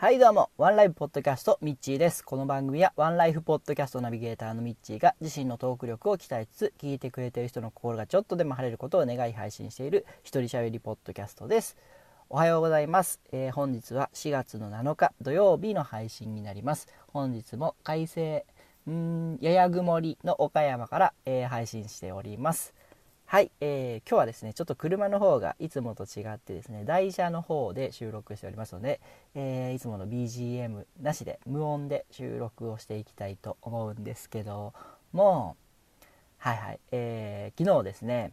はいどうも、ワンライフポッドキャストミッチーです。この番組はワンライフポッドキャストナビゲーターのミッチーが自身のトーク力を鍛えつつ、聞いてくれている人の心がちょっとでも晴れることを願い配信している一人喋りポッドキャストです。おはようございます。えー、本日は4月の7日土曜日の配信になります。本日も快晴、んやや曇りの岡山から、えー、配信しております。はい、えー、今日はですねちょっと車の方がいつもと違ってですね台車の方で収録しておりますので、えー、いつもの BGM なしで無音で収録をしていきたいと思うんですけどもはいはい、えー、昨日ですね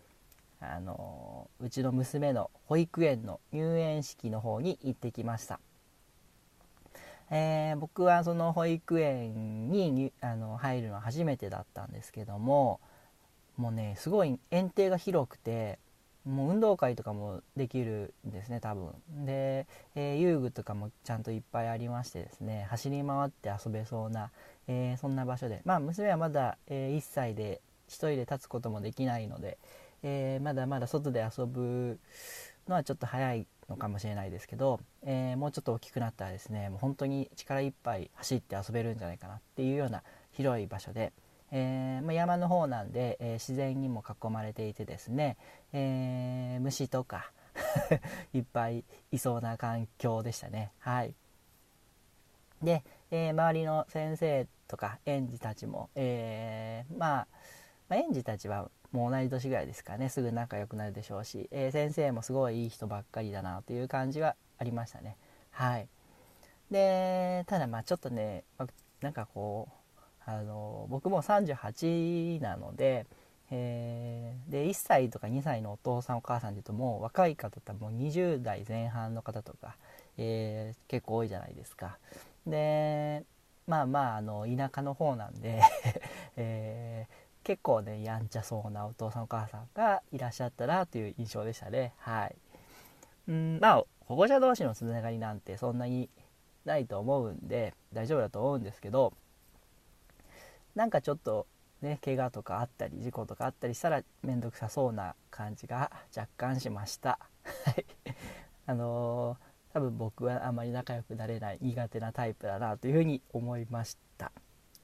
あのうちの娘の保育園の入園式の方に行ってきました。え、僕はその保育園にあの入るのは初めてだったんですけどももうねすごい園庭が広くてもう運動会とかもできるんですね多分。で、えー、遊具とかもちゃんといっぱいありましてですね走り回って遊べそうな、えー、そんな場所で。まあ娘はまだ、えー、1歳で1人で立つこともできないので、えまだまだ外で遊ぶのはちょっと早いのかもしれないですけど、えもうちょっと大きくなったらですねもう本当に力いっぱい走って遊べるんじゃないかなっていうような広い場所で、えー、まあ、山の方なんで、えー、自然にも囲まれていてですね、えー、虫とか いっぱいいそうな環境でしたね。はい、で、え周りの先生とか園児たちも、えまあ、まあ、園児たちはもう同じ年ぐらいですかねすぐ仲良くなるでしょうし、え先生もすごいいい人ばっかりだなという感じはありましたね。はい、でただまあちょっとねなんかこうあの僕も38なので,、えー、で1歳とか2歳のお父さんお母さんでいうともう若い方ってもう20代前半の方とか、えー、結構多いじゃないですか。でまあまああの田舎の方なんで えー、結構ねやんちゃそうなお父さんお母さんがいらっしゃったなという印象でしたね。はいうんまあ保護者同士のつながりなんてそんなにないと思うんで大丈夫だと思うんですけどなんかちょっとね怪我とかあったり事故とかあったりしたら面倒くさそうな感じが若干しました。はい。あのー、多分僕はあまり仲良くなれない苦手なタイプだなというふうに思いました。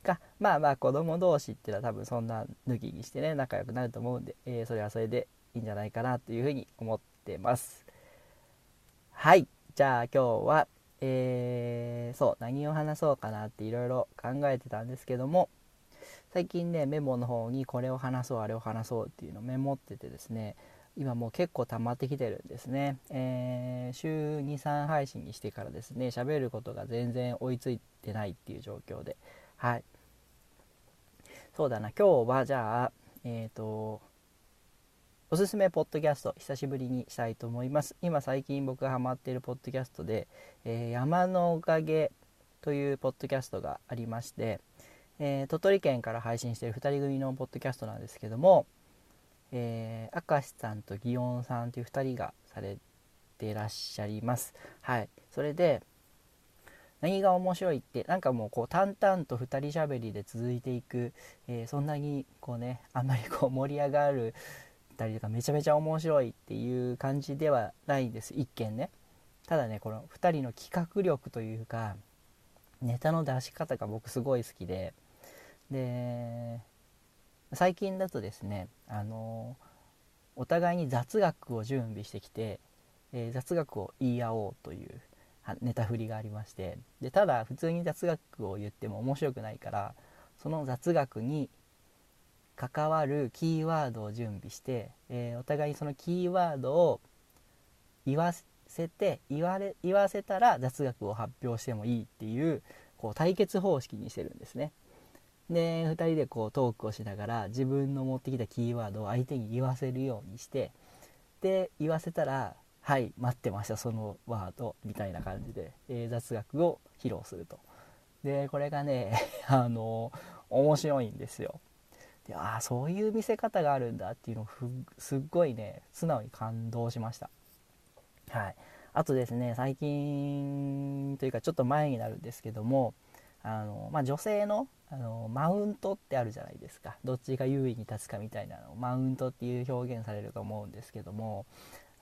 がまあまあ子供同士っていうのは多分そんな抜きにしてね仲良くなると思うんで、えー、それはそれでいいんじゃないかなというふうに思ってます。はい。じゃあ今日はえー、そう何を話そうかなっていろいろ考えてたんですけども最近ねメモの方にこれを話そうあれを話そうっていうのをメモっててですね今もう結構溜まってきてるんですね、えー、週23配信にしてからですね喋ることが全然追いついてないっていう状況で。はい。そうだな。今日はじゃあえっ、ー、とおすすめポッドキャスト久しぶりにしたいと思います。今最近僕がハマっているポッドキャストで、えー、山のおかげというポッドキャストがありましてえー、鳥取県から配信している2人組のポッドキャストなんですけども、えー、明石さんと祇園さんという2人がされてらっしゃいます。はい、それで何が面白いってなんかもうこう淡々と2人しゃべりで続いていく、えー、そんなにこうねあんまりこう盛り上がるたりとかめちゃめちゃ面白いっていう感じではないです。一見ね。ただねこの2人の企画力というかネタの出し方が僕すごい好きでで最近だとですねあのお互いに雑学を準備してきて、えー、雑学を言い合おうというネタ振りがありましてでただ普通に雑学を言っても面白くないからその雑学に関わるキーワードを準備して、えー、お互いにそのキーワードを言わせて言われ言わせたら雑学を発表してもいいっていうこう対決方式にしてるんですね。で2人でこうトークをしながら自分の持ってきたキーワードを相手に言わせるようにしてで言わせたら「はい待ってましたそのワード」みたいな感じで、えー、雑学を披露すると。でこれがね あの面白いんですよ。でああそういう見せ方があるんだっていうのをすっごいね素直に感動しました。はい。あとですね最近というかちょっと前になるんですけどもあの、まあ、女性のあのマウントってあるじゃないですか。どっちが優位に立つかみたいなの。マウントっていう表現されると思うんですけども。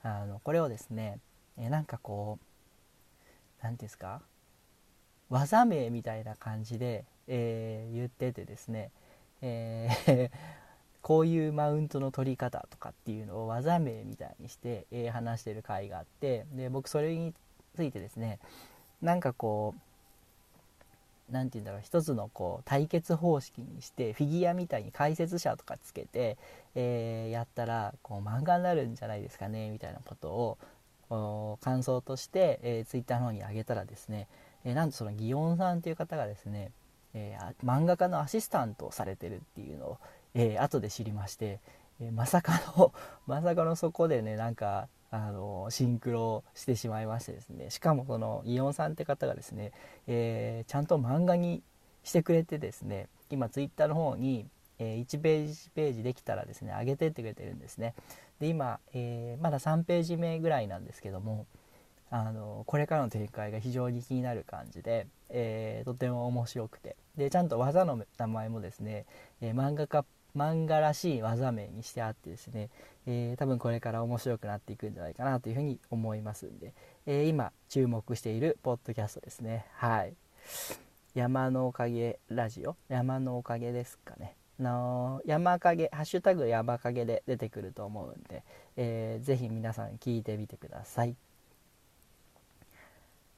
あのこれをですねえなんかこう何て言うんですか？技名みたいな感じで、えー、言っててですね、えー こういうマウントの取り方とかっていうのを技名みたいにして、えー、話してる回があって。で僕それについてですねなんかこう何て言うんだろう一つのこう対決方式にしてフィギュアみたいに解説者とかつけて、えー、やったらこう漫画になるんじゃないですかねみたいなことを感想として、えー、ツイッターの方に上げたらですね、えー、なんとその祇園さんという方がですね、えー、漫画家のアシスタントをされてるっていうのをえー、後で知りまして、えー、まさかの まさかのそこでねなんかあのシンクロしてしまいましてですね。しかもそのイオンさんって方がですね、えー、ちゃんと漫画にしてくれてですね。今ツイッターの方に、え1ページページできたらですね上げてってくれてるんですね。で今、えまだ3ページ目ぐらいなんですけどもあのこれからの展開が非常に気になる感じで、えー、とても面白くて。でちゃんと技の名前もですね、えー、漫画家漫画らしい技名にしてあってですね、えー、多分これから面白くなっていくんじゃないかなというふうに思いますんで、えー、今注目しているポッドキャストですね。はい。山のおかげラジオ？山のおかげですかね。の山影ハッシュタグ山影で出てくると思うんで、えー、ぜひ皆さん聞いてみてください。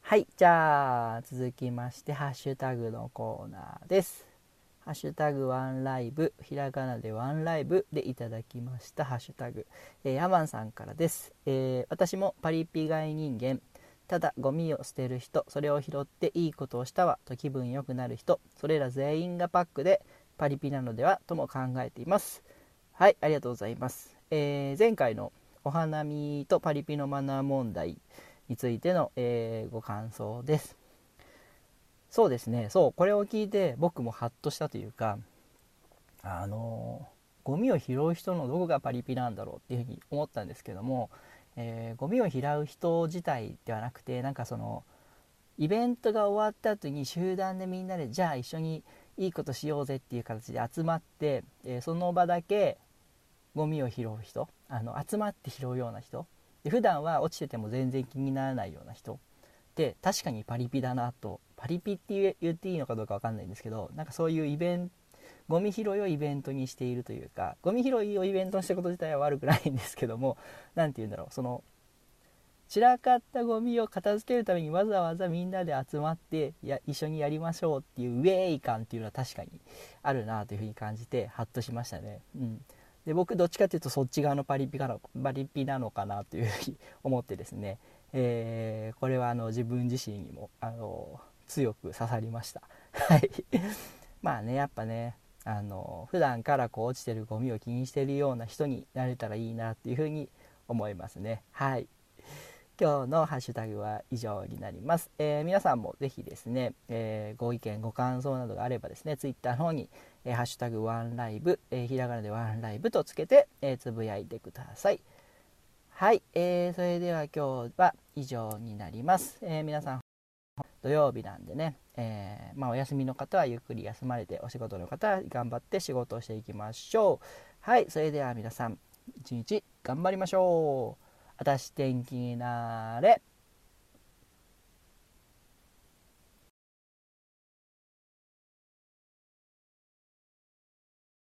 はいじゃあ続きましてハッシュタグのコーナーです。ハッシュタグワンライブ、ひらがなでワンライブでいただきましたハッシュタグ、えー、アマンさんからです、えー、私もパリピ外人間、ただゴミを捨てる人、それを拾っていいことをしたわと気分良くなる人、それら全員がパックでパリピなのではとも考えています。はい、ありがとうございます。えー、前回のお花見とパリピのマナー問題についての、えご感想です。そうですね。そうこれを聞いて僕もハッとしたというかあのゴミを拾う人のどこがパリピなんだろうっていうふうに思ったんですけども、えー、ゴミを拾う人自体ではなくてなんかそのイベントが終わった後に集団でみんなでじゃあ一緒にいいことしようぜっていう形で集まって、えー、その場だけゴミを拾う人あの集まって拾うような人で普段は落ちてても全然気にならないような人って確かにパリピだなとパリピって言っていいのかどうか分かんないんですけどなんかそういうイベントゴミ拾いをイベントにしているというかゴミ拾いをイベントにしたこと自体は悪くないんですけども 何て言うんだろうその散らかったゴミを片付けるためにわざわざみんなで集まってや一緒にやりましょうっていうウェイ感っていうのは確かにあるなというふうに感じてハッとしましたね。うん、で僕どっちかっていうとそっち側のパリピかのパリピなのかなというふうに思ってですね、えー、これはあの自分自身にもあの強く刺さりました。はい。まあねやっぱねあの普段からこう落ちてるゴミを気にしてるような人になれたらいいなっていうふうに思いますね。はい。今日のハッシュタグは以上になります、えー、皆さんもぜひですね、えー、ご意見ご感想などがあればですね Twitter の方に、えー、ハッシュタグワンライブ、えひらがなでワンライブとつけて、えつぶやいてください。はい、えー、それでは今日は以上になります、え皆さん土曜日なんでね、えー、まあ、お休みの方はゆっくり休まれてお仕事の方は頑張って仕事をしていきましょう。はいそれでは皆さん一日頑張りましょう。私天気になれ。